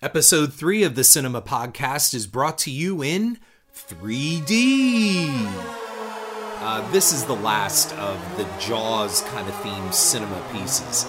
Episode 3 of the Cinema Podcast is brought to you in 3D. Uh, this is the last of the Jaws kind of themed cinema pieces.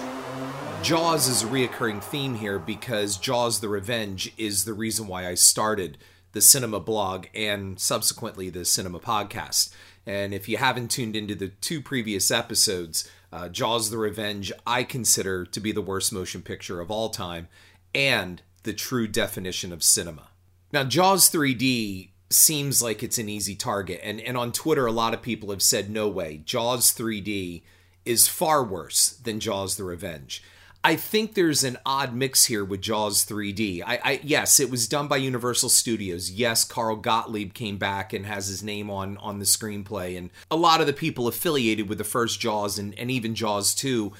Jaws is a reoccurring theme here because Jaws the Revenge is the reason why I started the cinema blog and subsequently the cinema podcast. And if you haven't tuned into the two previous episodes, uh, Jaws the Revenge I consider to be the worst motion picture of all time and the true definition of cinema. Now, Jaws 3D seems like it's an easy target, and, and on Twitter, a lot of people have said, no way, Jaws 3D is far worse than Jaws the Revenge. I think there's an odd mix here with Jaws 3D. I, I, yes, it was done by Universal Studios. Yes, Carl Gottlieb came back and has his name on on the screenplay, and a lot of the people affiliated with the first Jaws and, and even Jaws 2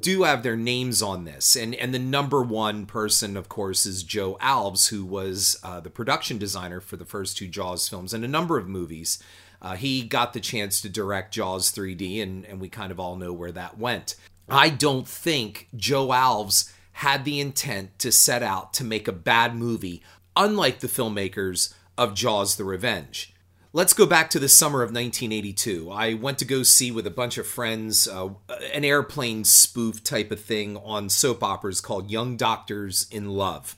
do have their names on this. And and the number one person, of course, is Joe Alves, who was uh, the production designer for the first two Jaws films and a number of movies. Uh, he got the chance to direct Jaws 3D, and, and we kind of all know where that went. I don't think Joe Alves had the intent to set out to make a bad movie, unlike the filmmakers of Jaws the Revenge. Let's go back to the summer of 1982. I went to go see with a bunch of friends uh, an airplane spoof type of thing on soap operas called Young Doctors in Love.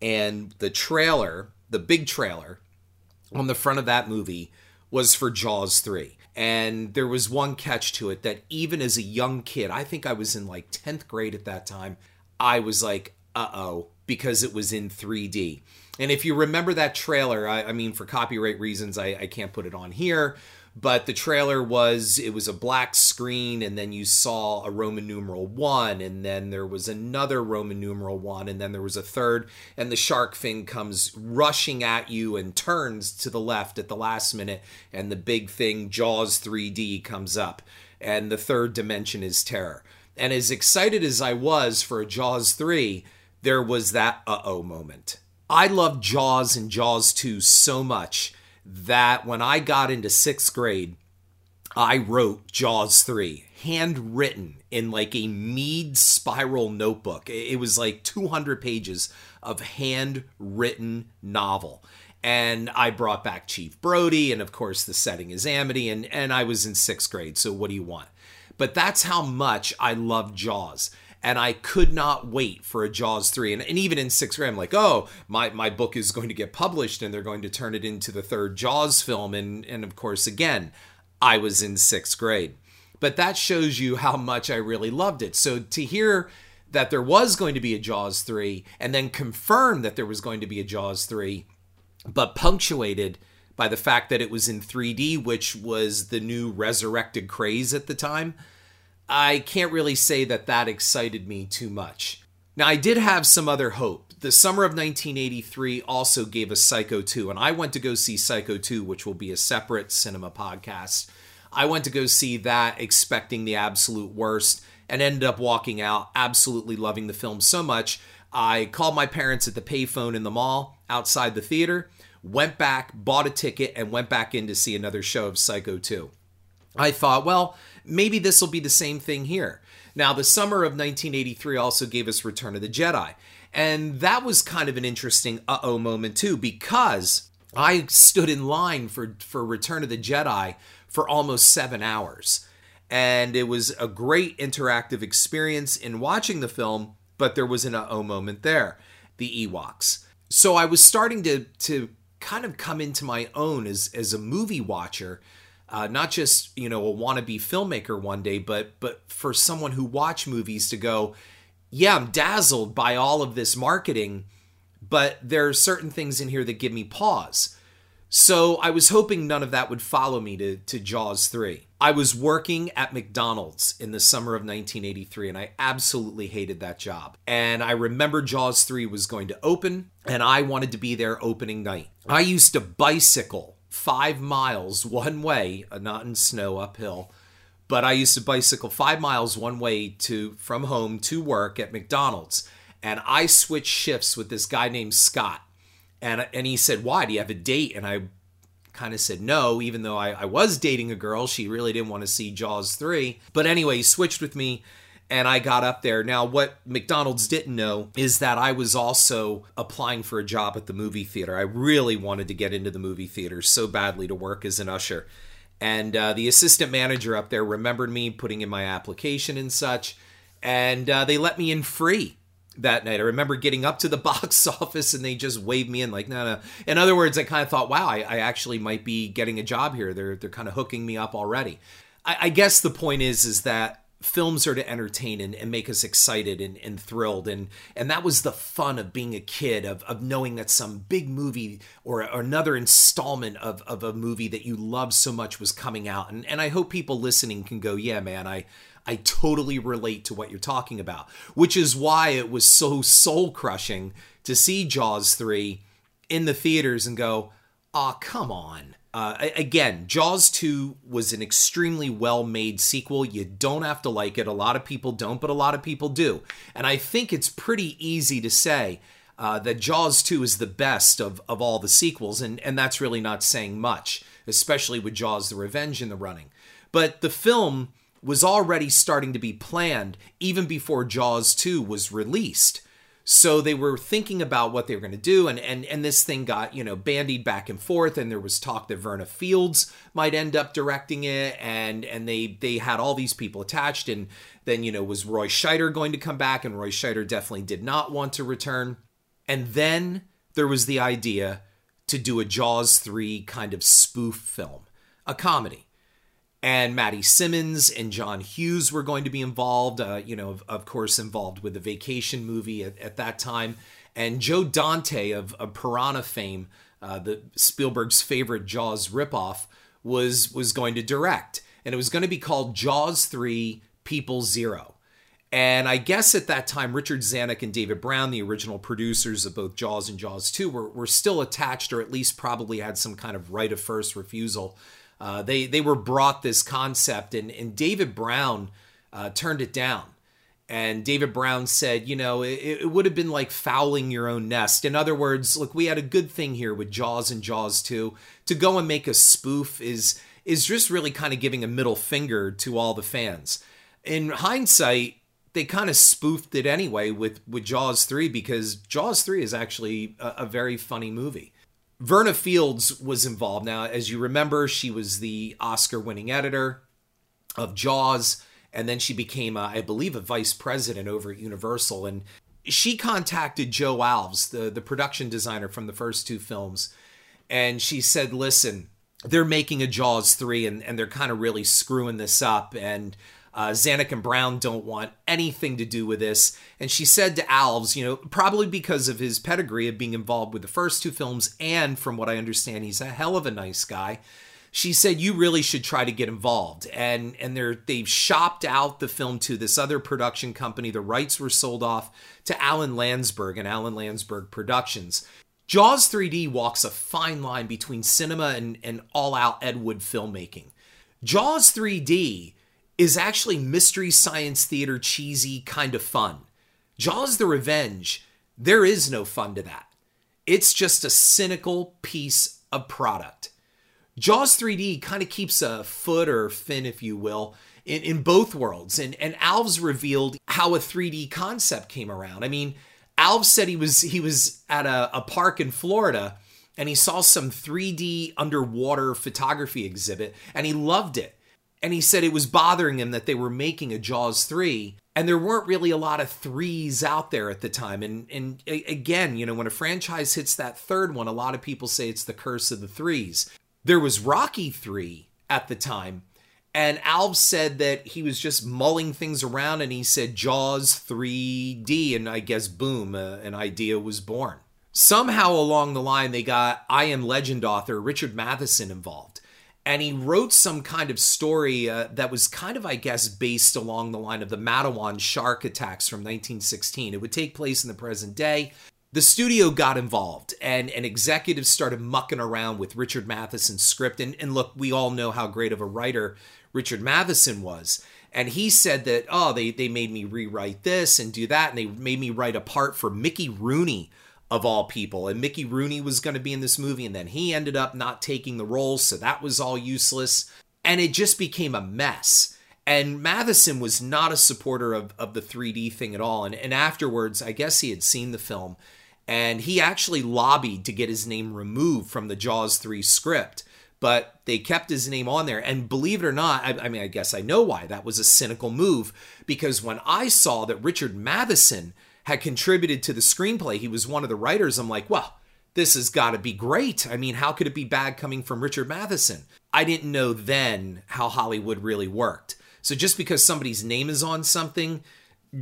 And the trailer, the big trailer on the front of that movie was for Jaws 3. And there was one catch to it that even as a young kid, I think I was in like 10th grade at that time, I was like, uh oh, because it was in 3D. And if you remember that trailer, I, I mean, for copyright reasons, I, I can't put it on here but the trailer was it was a black screen and then you saw a roman numeral 1 and then there was another roman numeral 1 and then there was a third and the shark fin comes rushing at you and turns to the left at the last minute and the big thing jaws 3d comes up and the third dimension is terror and as excited as i was for jaws 3 there was that uh-oh moment I loved Jaws and Jaws 2 so much that when I got into sixth grade, I wrote Jaws 3, handwritten in like a Mead spiral notebook. It was like 200 pages of handwritten novel. And I brought back Chief Brody, and of course, the setting is Amity, and, and I was in sixth grade, so what do you want? But that's how much I love Jaws and I could not wait for a Jaws 3. And, and, even in sixth grade, I'm like, oh, my, my book is going to get published and they're going to turn it into the third Jaws film. And, and of course, again, I was in sixth grade. But that shows you how much I really loved it. So to hear that there was going to be a Jaws 3 and then confirm that there was going to be a Jaws 3, but punctuated by the fact that it was in 3D, which was the new resurrected craze at the time I can't really say that that excited me too much. Now, I did have some other hope. The summer of 1983 also gave us Psycho 2, and I went to go see Psycho 2, which will be a separate cinema podcast. I went to go see that expecting the absolute worst and ended up walking out absolutely loving the film so much. I called my parents at the payphone in the mall outside the theater, went back, bought a ticket, and went back in to see another show of Psycho 2. I thought, well, maybe this will be the same thing here. Now, the summer of 1983 also gave us Return of the Jedi. And that was kind of an interesting uh oh moment, too, because I stood in line for, for Return of the Jedi for almost seven hours. And it was a great interactive experience in watching the film, but there was an uh oh moment there the Ewoks. So I was starting to, to kind of come into my own as, as a movie watcher uh, not just you know a wannabe filmmaker one day, but but for someone who watch movies to go, yeah, I'm dazzled by all of this marketing, but there are certain things in here that give me pause. So I was hoping none of that would follow me to, to Jaws 3. I was working at McDonald's in the summer of 1983 and I absolutely hated that job. And I remember Jaws 3 was going to open and I wanted to be there opening night. I used to bicycle five miles one way, uh, not in snow uphill, but I used to bicycle five miles one way to from home to work at McDonald's, and I switched shifts with this guy named Scott, and and he said, "Why? Do you have a date?" And I kind of said no, even though I, I was dating a girl. She really didn't want to see Jaws three, but anyway, he switched with me. And I got up there. Now, what McDonald's didn't know is that I was also applying for a job at the movie theater. I really wanted to get into the movie theater so badly to work as an usher. And uh, the assistant manager up there remembered me putting in my application and such, and uh, they let me in free that night. I remember getting up to the box office and they just waved me in like, no, no. In other words, I kind of thought, wow, I, I, actually might be getting a job here. They're they're kind of hooking me up already. I, I guess the point is is that films are to entertain and, and make us excited and, and, thrilled and and that was the fun of being a kid of, of knowing that some big movie or, or another installment of, of a movie that you love so much was coming out and, and i hope people listening can go yeah man i I totally relate to what you're talking about, which is why it was so soul crushing to see Jaws 3 in the theaters and go, oh, come on. Uh, again, Jaws 2 was an extremely well made sequel. You don't have to like it. A lot of people don't, but a lot of people do. And I think it's pretty easy to say uh, that Jaws 2 is the best of, of all the sequels, and, and that's really not saying much, especially with Jaws the Revenge in the running. But the film was already starting to be planned even before Jaws 2 was released. So they were thinking about what they were going to do, and, and and this thing got you know bandied back and forth, and there was talk that Verna Fields might end up directing it, and and they they had all these people attached, and then you know was Roy Scheider going to come back, and Roy Scheider definitely did not want to return, and then there was the idea to do a Jaws three kind of spoof film, a comedy and Matty Simmons and John Hughes were going to be involved. Uh, you know, of, of, course, involved with the Vacation movie at, at that time, and Joe Dante of, of Piranha fame, uh, the Spielberg's favorite Jaws ripoff, was was going to direct, and it was going to be called Jaws Three: People Zero. And I guess at that time, Richard Zanuck and David Brown, the original producers of both Jaws and Jaws 2, were, were still attached, or at least probably had some kind of right of first refusal uh, they they were brought this concept, and and David Brown uh, turned it down. And David Brown said, you know, it, it, would have been like fouling your own nest. In other words, look, we had a good thing here with Jaws and Jaws 2. To go and make a spoof is is just really kind of giving a middle finger to all the fans. In hindsight, they kind of spoofed it anyway with with Jaws 3 because Jaws 3 is actually a, a very funny movie. Verna Fields was involved. Now, as you remember, she was the Oscar winning editor of Jaws, and then she became, uh, I believe, a vice president over at Universal. And she contacted Joe Alves, the, the production designer from the first two films, and she said, Listen, they're making a Jaws 3 and, and they're kind of really screwing this up. And uh, Zanuck and Brown don't want anything to do with this. And she said to Alves, you know, probably because of his pedigree of being involved with the first two films, and from what I understand, he's a hell of a nice guy. She said you really should try to get involved, and and they're they've shopped out the film to this other production company. The rights were sold off to Alan Landsberg and Alan Landsberg Productions. Jaws 3D walks a fine line between cinema and, and all out Ed Wood filmmaking. Jaws 3D is actually mystery science theater cheesy kind of fun. Jaws the Revenge, there is no fun to that. It's just a cynical piece of product. Jaws 3D kind of keeps a foot or fin, if you will, in, in both worlds. And, and Alves revealed how a 3D concept came around. I mean, Alves said he was he was at a, a park in Florida and he saw some 3D underwater photography exhibit and he loved it and he said it was bothering him that they were making a Jaws 3 and there weren't really a lot of threes out there at the time. And and again you know when a franchise hits that third one a lot of people say it's the curse of the threes. There was Rocky 3 at the time and Alv said that he was just mulling things around and he said Jaws 3D and I guess boom uh, an idea was born. Somehow along the line they got I am legend author Richard Matheson involved and he wrote some kind of story uh, that was kind of, I guess, based along the line of the Matawan shark attacks from 1916. It would take place in the present day. The studio got involved, and, and executives started mucking around with Richard Matheson's script. And, and look, we all know how great of a writer Richard Matheson was. And he said that, oh, they, they made me rewrite this and do that, and they made me write a part for Mickey Rooney of all people. And Mickey Rooney was going to be in this movie, and then he ended up not taking the role, so that was all useless. And it just became a mess. And Matheson was not a supporter of, of the 3D thing at all. And, and afterwards, I guess he had seen the film and he actually lobbied to get his name removed from the Jaws 3 script. But they kept his name on there. And believe it or not, I, I mean, I guess I know why. That was a cynical move because when I saw that Richard Matheson had contributed to the screenplay, he was one of the writers, I'm like, well, this has got to be great. I mean, how could it be bad coming from Richard Matheson? I didn't know then how Hollywood really worked. So just because somebody's name is on something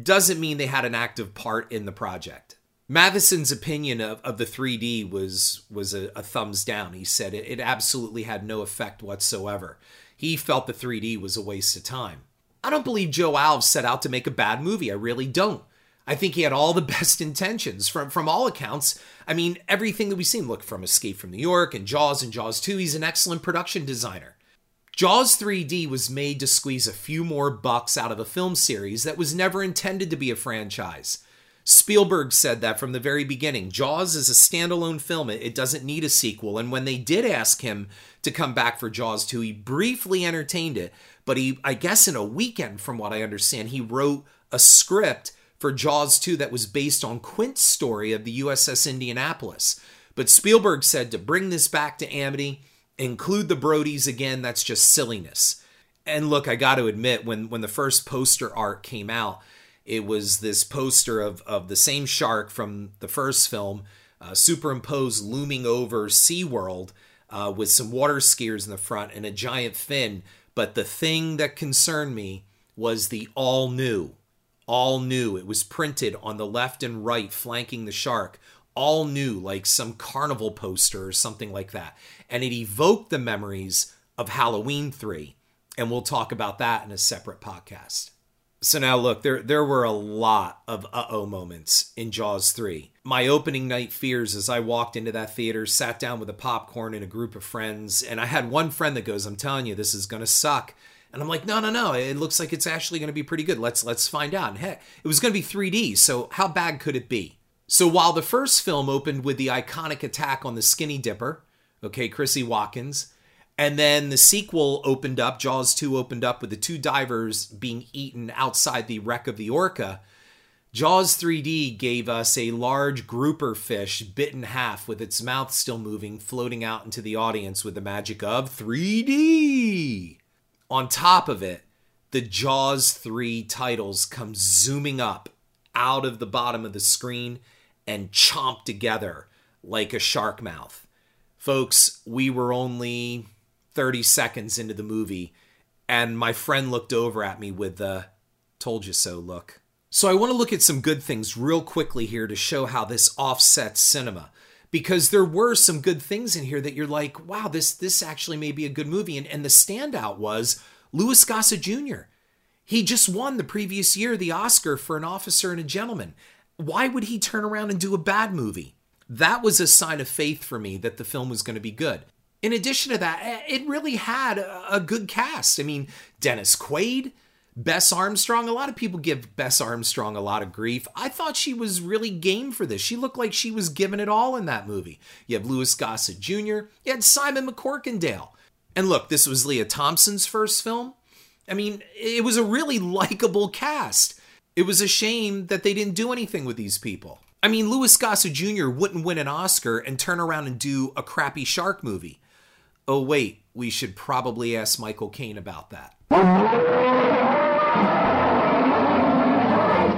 doesn't mean they had an active part in the project. Matheson's opinion of, of the 3D was was a, a thumbs down. He said it, it absolutely had no effect whatsoever. He felt the 3D was a waste of time. I don't believe Joe Alves set out to make a bad movie. I really don't. I think he had all the best intentions from from all accounts. I mean, everything that we've seen, look from Escape from New York and Jaws and Jaws 2, he's an excellent production designer. Jaws 3D was made to squeeze a few more bucks out of a film series that was never intended to be a franchise. Spielberg said that from the very beginning. Jaws is a standalone film, it doesn't need a sequel. And when they did ask him to come back for Jaws 2, he briefly entertained it. But he, I guess, in a weekend, from what I understand, he wrote a script for Jaws 2 that was based on Quint's story of the USS Indianapolis. But Spielberg said to bring this back to Amity, include the Brodies again, that's just silliness. And look, I got to admit, when when the first poster art came out, it was this poster of of the same shark from the first film, uh, superimposed looming over SeaWorld uh, with some water skiers in the front and a giant fin. But the thing that concerned me was the all new, all new. It was printed on the left and right, flanking the shark all new, like some carnival poster or something like that. And it evoked the memories of Halloween 3. And we'll talk about that in a separate podcast. So now look, there there were a lot of uh-oh moments in Jaws 3. My opening night fears as I walked into that theater, sat down with a popcorn and a group of friends, and I had one friend that goes, "I'm telling you, this is going to suck." And I'm like, "No, no, no. It looks like it's actually going to be pretty good. Let's let's find out." And heck, it was going to be 3D, so how bad could it be? So while the first film opened with the iconic attack on the Skinny Dipper, okay, Chrissie Watkins, and then the sequel opened up, Jaws 2 opened up with the two divers being eaten outside the wreck of the Orca. Jaws 3D gave us a large grouper fish bit in half with its mouth still moving, floating out into the audience with the magic of 3D. On top of it, the Jaws 3 titles come zooming up out of the bottom of the screen and chomp together like a shark mouth. Folks, we were only 30 seconds into the movie, and my friend looked over at me with the told you so look. So I want to look at some good things real quickly here to show how this offsets cinema. Because there were some good things in here that you're like, wow, this this actually may be a good movie. And, and the standout was Louis Gossett Jr. He just won the previous year the Oscar for an officer and a gentleman why would he turn around and do a bad movie? That was a sign of faith for me that the film was going to be good. In addition to that, eh, it really had a good cast. I mean, Dennis Quaid, Bess Armstrong. A lot of people give Bess Armstrong a lot of grief. I thought she was really game for this. She looked like she was giving it all in that movie. You have Louis Gossett Jr., you had Simon MacCorkindale. And look, this was Lea Thompson's first film. I mean, it was a really likable cast. It was a shame that they didn't do anything with these people. I mean, Louis Gossett Jr. wouldn't win an Oscar and turn around and do a crappy shark movie. Oh, wait, we should probably ask Michael Caine about that.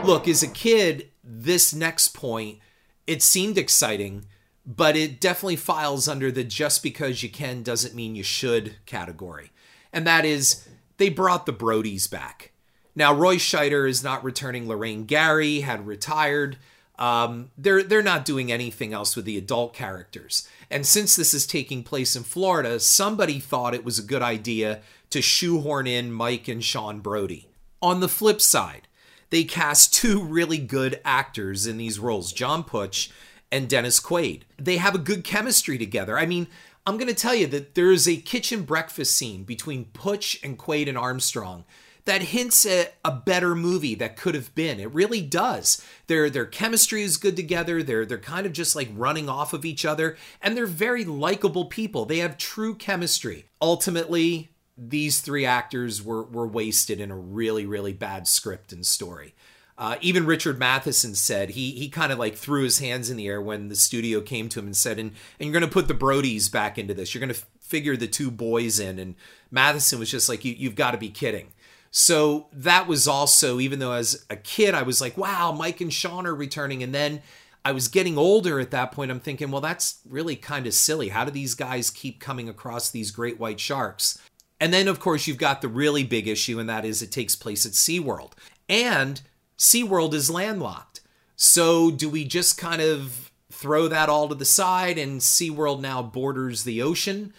Look, as a kid, this next point, it seemed exciting, but it definitely files under the just because you can doesn't mean you should category. And that is, they brought the Brodies back. Now, Roy Scheider is not returning. Lorraine Gary had retired. Um, they're they're not doing anything else with the adult characters. And since this is taking place in Florida, somebody thought it was a good idea to shoehorn in Mike and Sean Brody. On the flip side, they cast two really good actors in these roles, John Putch and Dennis Quaid. They have a good chemistry together. I mean, I'm going to tell you that there is a kitchen breakfast scene between Putch and Quaid and Armstrong that hints at a better movie that could have been. It really does. Their their chemistry is good together. They're they're kind of just like running off of each other and they're very likable people. They have true chemistry. Ultimately, these three actors were were wasted in a really really bad script and story. Uh, even Richard Matheson said he he kind of like threw his hands in the air when the studio came to him and said, "and and you're going to put the Brodies back into this. You're going to figure the two boys in." And Matheson was just like, "You you've got to be kidding." So that was also, even though as a kid I was like, "Wow, Mike and Sean are returning," and then I was getting older at that point. I'm thinking, well, that's really kind of silly. How do these guys keep coming across these great white sharks? And then, of course, you've got the really big issue, and that is it takes place at SeaWorld. And SeaWorld is landlocked. So do we just kind of throw that all to the side and SeaWorld now borders the ocean?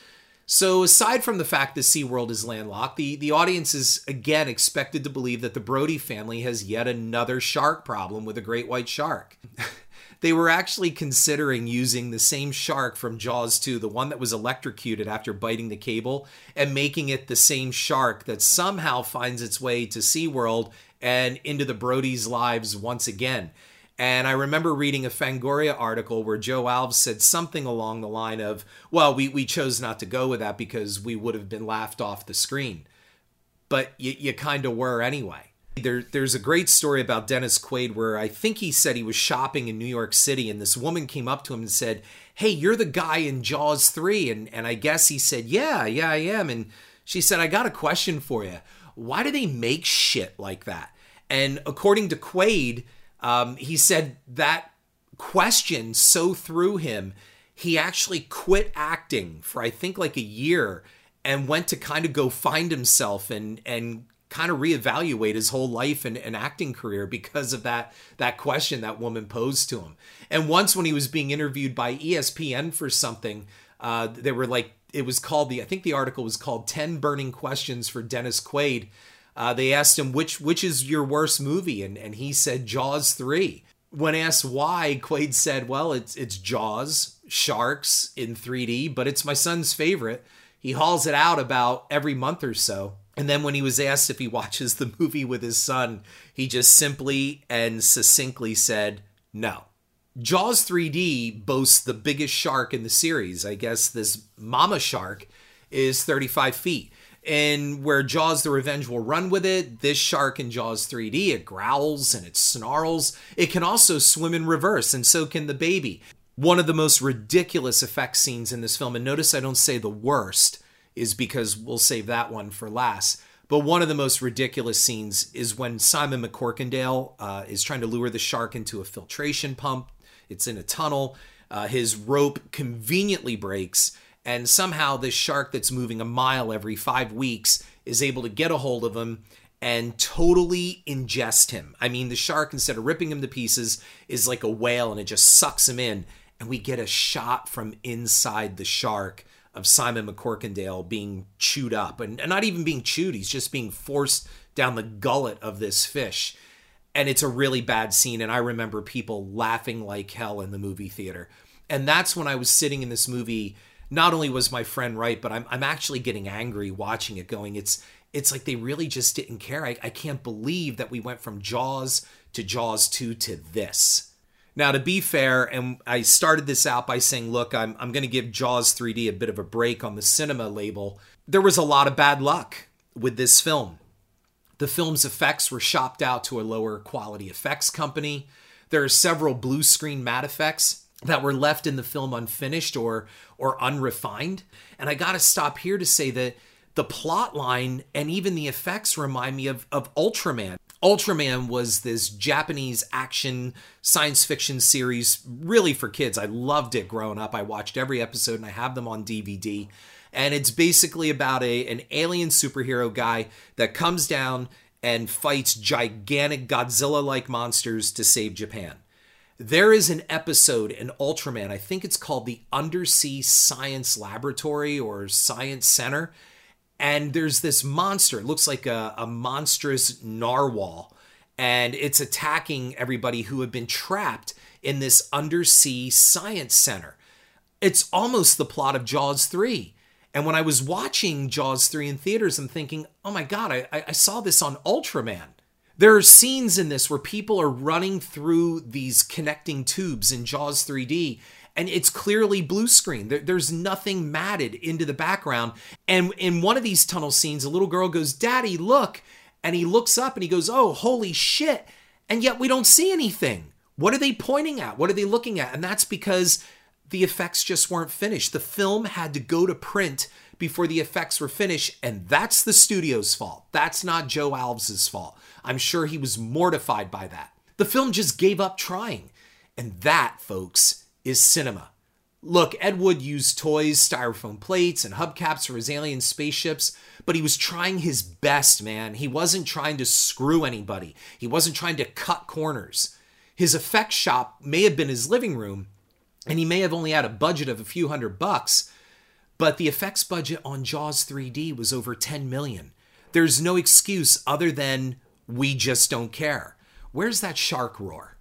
So, aside from the fact that SeaWorld is landlocked, the, the audience is again expected to believe that the Brody family has yet another shark problem with a great white shark. they were actually considering using the same shark from Jaws 2, the one that was electrocuted after biting the cable, and making it the same shark that somehow finds its way to SeaWorld and into the Brody's lives once again. And I remember reading a Fangoria article where Joe Alves said something along the line of, well, we, we chose not to go with that because we would have been laughed off the screen. But you, you kind of were anyway. There, there's a great story about Dennis Quaid where I think he said he was shopping in New York City and this woman came up to him and said, Hey, you're the guy in Jaws 3. And, and I guess he said, Yeah, yeah, I am. And she said, I got a question for you. Why do they make shit like that? And according to Quaid, um, he said that question so threw him, he actually quit acting for I think like a year and went to kind of go find himself and and kind of reevaluate his whole life and, and, acting career because of that that question that woman posed to him. And once when he was being interviewed by ESPN for something, uh, they were like it was called the I think the article was called 10 burning questions for Dennis Quaid. Uh, they asked him which which is your worst movie and and he said Jaws 3. When asked why, Quaid said, "Well, it's it's Jaws, sharks in 3D, but it's my son's favorite." He hauls it out about every month or so and then when he was asked if he watches the movie with his son, he just simply and succinctly said, no. Jaws 3D boasts the biggest shark in the series. I guess this mama shark is 35 feet. And where Jaws the Revenge will run with it, this shark in Jaws 3D, it growls and it snarls. It can also swim in reverse, and so can the baby. One of the most ridiculous effect scenes in this film, and notice I don't say the worst, is because we'll save that one for last. But one of the most ridiculous scenes is when Simon MacCorkindale uh, is trying to lure the shark into a filtration pump. It's in a tunnel. Uh, his rope conveniently breaks, and somehow this shark that's moving a mile every five weeks is able to get a hold of him and totally ingest him. I mean, the shark, instead of ripping him to pieces, is like a whale and it just sucks him in. And we get a shot from inside the shark of Simon MacCorkindale being chewed up and, and not even being chewed, he's just being forced down the gullet of this fish. And it's a really bad scene. And I remember people laughing like hell in the movie theater. And that's when I was sitting in this movie. Not only was my friend right, but I'm, I'm actually getting angry watching it going, it's it's like they really just didn't care. I, I can't believe that we went from Jaws to Jaws 2 to this. Now, to be fair, and I started this out by saying, look, I'm, I'm going to give Jaws 3D a bit of a break on the cinema label. There was a lot of bad luck with this film. The film's effects were shopped out to a lower quality effects company. There are several blue screen matte effects that were left in the film unfinished or or unrefined. And I got to stop here to say that the plot line and even the effects remind me of, of Ultraman. Ultraman was this Japanese action science fiction series, really for kids. I loved it growing up. I watched every episode and I have them on DVD. And it's basically about a an alien superhero guy that comes down and fights gigantic Godzilla-like monsters to save Japan. There is an episode in Ultraman, I think it's called the Undersea Science Laboratory or Science Center and there's this monster. It looks like a, a monstrous narwhal, and it's attacking everybody who have been trapped in this undersea science center. It's almost the plot of Jaws 3. And when I was watching Jaws 3 in theaters, I'm thinking, oh my God, I, I saw this on Ultraman. There are scenes in this where people are running through these connecting tubes in Jaws 3D and it's clearly blue screen. There, there's nothing matted into the background. And in one of these tunnel scenes, a little girl goes, Daddy, look. And he looks up and he goes, Oh, holy shit. And yet we don't see anything. What are they pointing at? What are they looking at? And that's because the effects just weren't finished. The film had to go to print before the effects were finished, and that's the studio's fault. That's not Joe Alves's fault. I'm sure he was mortified by that. The film just gave up trying. And that, folks, is cinema. Look, Ed Wood used toys, styrofoam plates, and hubcaps for his alien spaceships, but he was trying his best, man. He wasn't trying to screw anybody, he wasn't trying to cut corners. His effects shop may have been his living room, and he may have only had a budget of a few hundred bucks, but the effects budget on Jaws 3D was over 10 million. There's no excuse other than we just don't care. Where's that shark roar?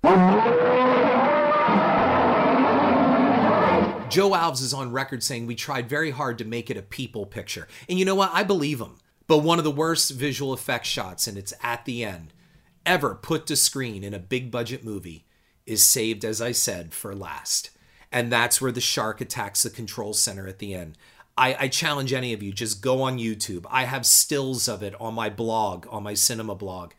Joe Alves is on record saying we tried very hard to make it a people picture. And you know what? I believe him. But one of the worst visual effects shots, and it's at the end, ever put to screen in a big budget movie is saved, as I said, for last. And that's where the shark attacks the control center at the end. I, I, challenge any of you, just go on YouTube. I have stills of it on my blog, on my cinema blog.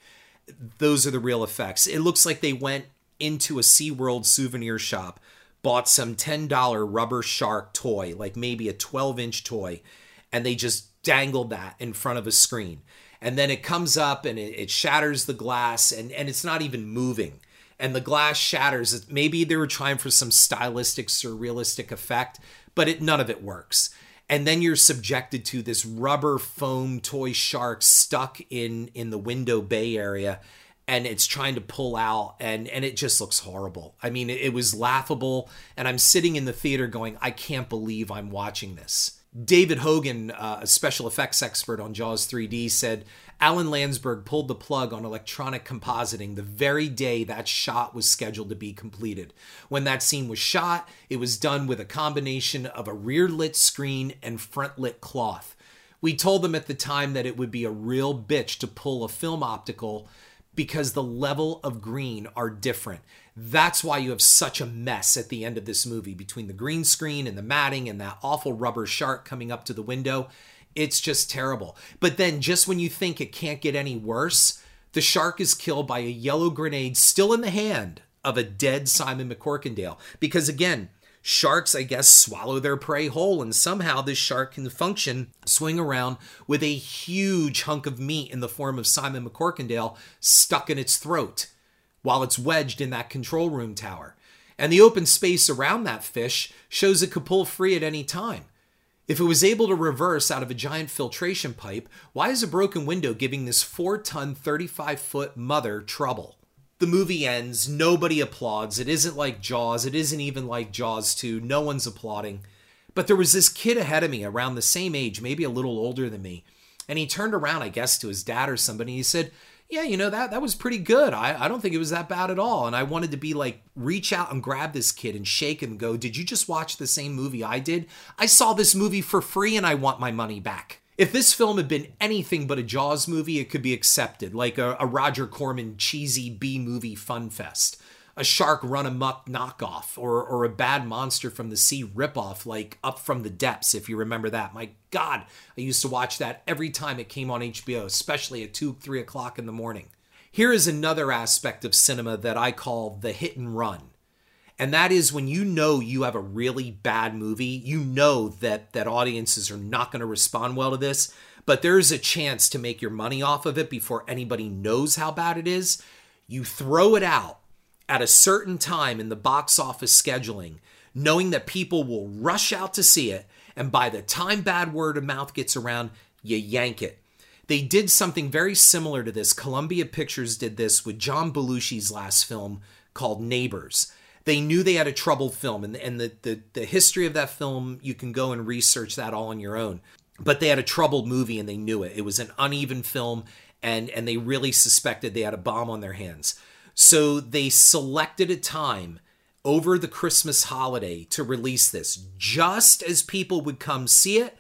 Those are the real effects. It looks like they went into a SeaWorld souvenir shop, bought some $10 rubber shark toy, like maybe a 12 inch toy, and they just dangled that in front of a screen. And then it comes up and it, it shatters the glass, and, and it's not even moving and the glass shatters. Maybe they were trying for some stylistic, surrealistic effect, but it, none of it works. And then you're subjected to this rubber foam toy shark stuck in in the window bay area, and it's trying to pull out, and and it just looks horrible. I mean, it, was laughable, and I'm sitting in the theater going, I can't believe I'm watching this. David Hogan, uh, a special effects expert on Jaws 3D, said Alan Landsberg pulled the plug on electronic compositing the very day that shot was scheduled to be completed. When that scene was shot, it was done with a combination of a rear lit screen and front lit cloth. We told them at the time that it would be a real bitch to pull a film optical because the level of green are different. That's why you have such a mess at the end of this movie between the green screen and the matting and that awful rubber shark coming up to the window. It's just terrible. But then, just when you think it can't get any worse, the shark is killed by a yellow grenade still in the hand of a dead Simon MacCorkindale. Because again, sharks, I guess, swallow their prey whole, and somehow this shark can function, swing around with a huge hunk of meat in the form of Simon MacCorkindale stuck in its throat while it's wedged in that control room tower. And the open space around that fish shows it could pull free at any time. If it was able to reverse out of a giant filtration pipe, why is a broken window giving this 4 ton, 35 foot mother trouble? The movie ends, nobody applauds. It isn't like Jaws, it isn't even like Jaws 2, no one's applauding. But there was this kid ahead of me, around the same age, maybe a little older than me, and he turned around, I guess, to his dad or somebody. He said, yeah, you know, that that was pretty good. I, I don't think it was that bad at all. And I wanted to be like, reach out and grab this kid and shake him go, Did you just watch the same movie I did? I saw this movie for free and I want my money back. If this film had been anything but a Jaws movie, it could be accepted, like a, a Roger Corman cheesy B movie fun fest a shark run amuck knockoff or, or a bad monster from the sea ripoff like Up from the Depths, if you remember that. My God, I used to watch that every time it came on HBO, especially at 2, 3 o'clock in the morning. Here is another aspect of cinema that I call the hit and run. And that is when you know you have a really bad movie, you know that that audiences are not going to respond well to this, but there's a chance to make your money off of it before anybody knows how bad it is. You throw it out at a certain time in the box office scheduling, knowing that people will rush out to see it, and by the time bad word of mouth gets around, you yank it. They did something very similar to this. Columbia Pictures did this with John Belushi's last film called Neighbors. They knew they had a troubled film, and, and the, the, the history of that film, you can go and research that all on your own. But they had a troubled movie and they knew it. It was an uneven film, and, and they really suspected they had a bomb on their hands. So they selected a time over the Christmas holiday to release this just as people would come see it.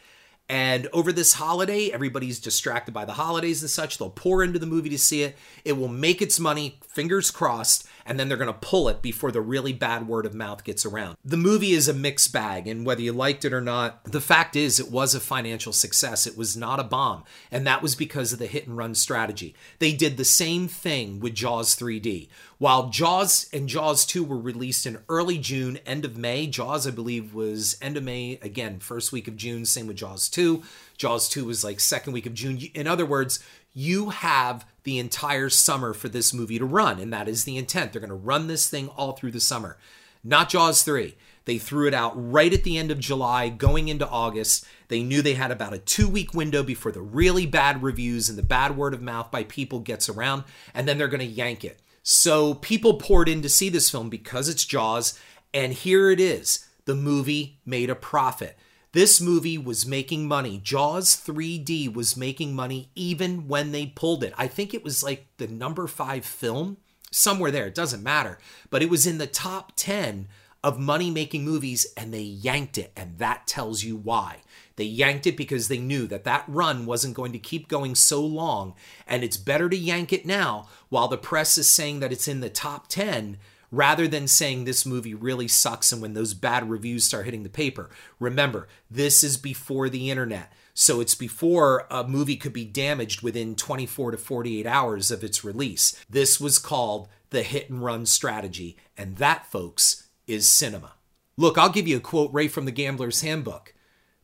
And over this holiday, everybody's distracted by the holidays and such. They'll pour into the movie to see it. It will make its money, fingers crossed. And then they're going to pull it before the really bad word of mouth gets around. The movie is a mixed bag, and whether you liked it or not, the fact is it was a financial success. It was not a bomb, and that was because of the hit and run strategy. They did the same thing with Jaws 3D. While Jaws and Jaws 2 were released in early June, end of May, Jaws, I believe, was end of May, again, first week of June, same with Jaws 2. Jaws 2 was like second week of June. In other words, you have the entire summer for this movie to run, and that is the intent. They're going to run this thing all through the summer. Not Jaws 3. They threw it out right at the end of July, going into August. They knew they had about a two week window before the really bad reviews and the bad word of mouth by people gets around, and then they're going to yank it. So people poured in to see this film because it's Jaws, and here it is. The movie made a profit. This movie was making money. Jaws 3D was making money even when they pulled it. I think it was like the number five film, somewhere there. It doesn't matter. But it was in the top 10 of money making movies and they yanked it. And that tells you why. They yanked it because they knew that that run wasn't going to keep going so long. And it's better to yank it now while the press is saying that it's in the top 10 rather than saying this movie really sucks and when those bad reviews start hitting the paper. Remember, this is before the internet. So it's before a movie could be damaged within 24 to 48 hours of its release. This was called the hit and run strategy. And that, folks, is cinema. Look, I'll give you a quote right from the Gambler's Handbook.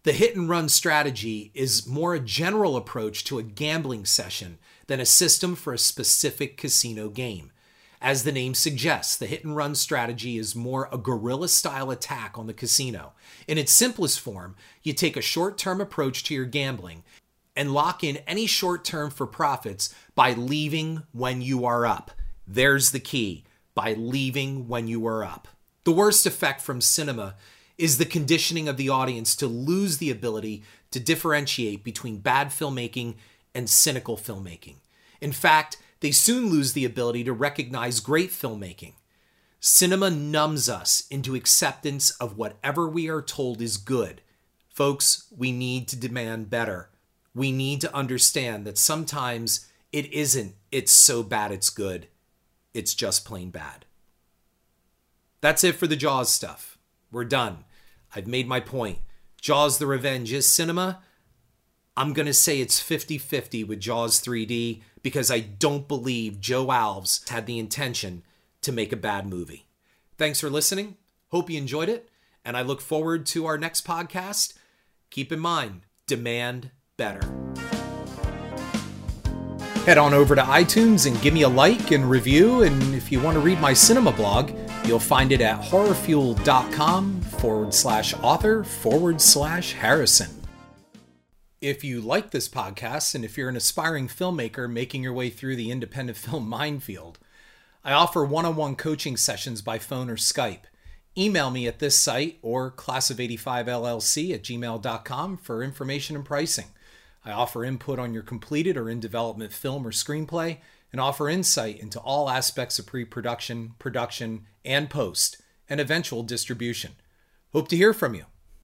The hit and run strategy is more a general approach to a gambling session than a system for a specific casino game. As the name suggests, the hit and run strategy is more a guerrilla style attack on the casino. In its simplest form, you take a short term approach to your gambling and lock in any short term for profits by leaving when you are up. There's the key by leaving when you are up. The worst effect from cinema is the conditioning of the audience to lose the ability to differentiate between bad filmmaking and cynical filmmaking. In fact, they soon lose the ability to recognize great filmmaking. Cinema numbs us into acceptance of whatever we are told is good. Folks, we need to demand better. We need to understand that sometimes it isn't, it's so bad it's good. It's just plain bad. That's it for the Jaws stuff. We're done. I've made my point. Jaws the Revenge is cinema. I'm going to say it's 50 50 with Jaws 3D because I don't believe Joe Alves had the intention to make a bad movie. Thanks for listening. Hope you enjoyed it. And I look forward to our next podcast. Keep in mind, demand better. Head on over to iTunes and give me a like and review. And if you want to read my cinema blog, you'll find it at horrorfuel.com forward slash author forward slash Harrison. If you like this podcast and if you're an aspiring filmmaker making your way through the independent film minefield, I offer one on one coaching sessions by phone or Skype. Email me at this site or class of85llc at gmail.com for information and pricing. I offer input on your completed or in development film or screenplay and offer insight into all aspects of pre production, production, and post, and eventual distribution. Hope to hear from you.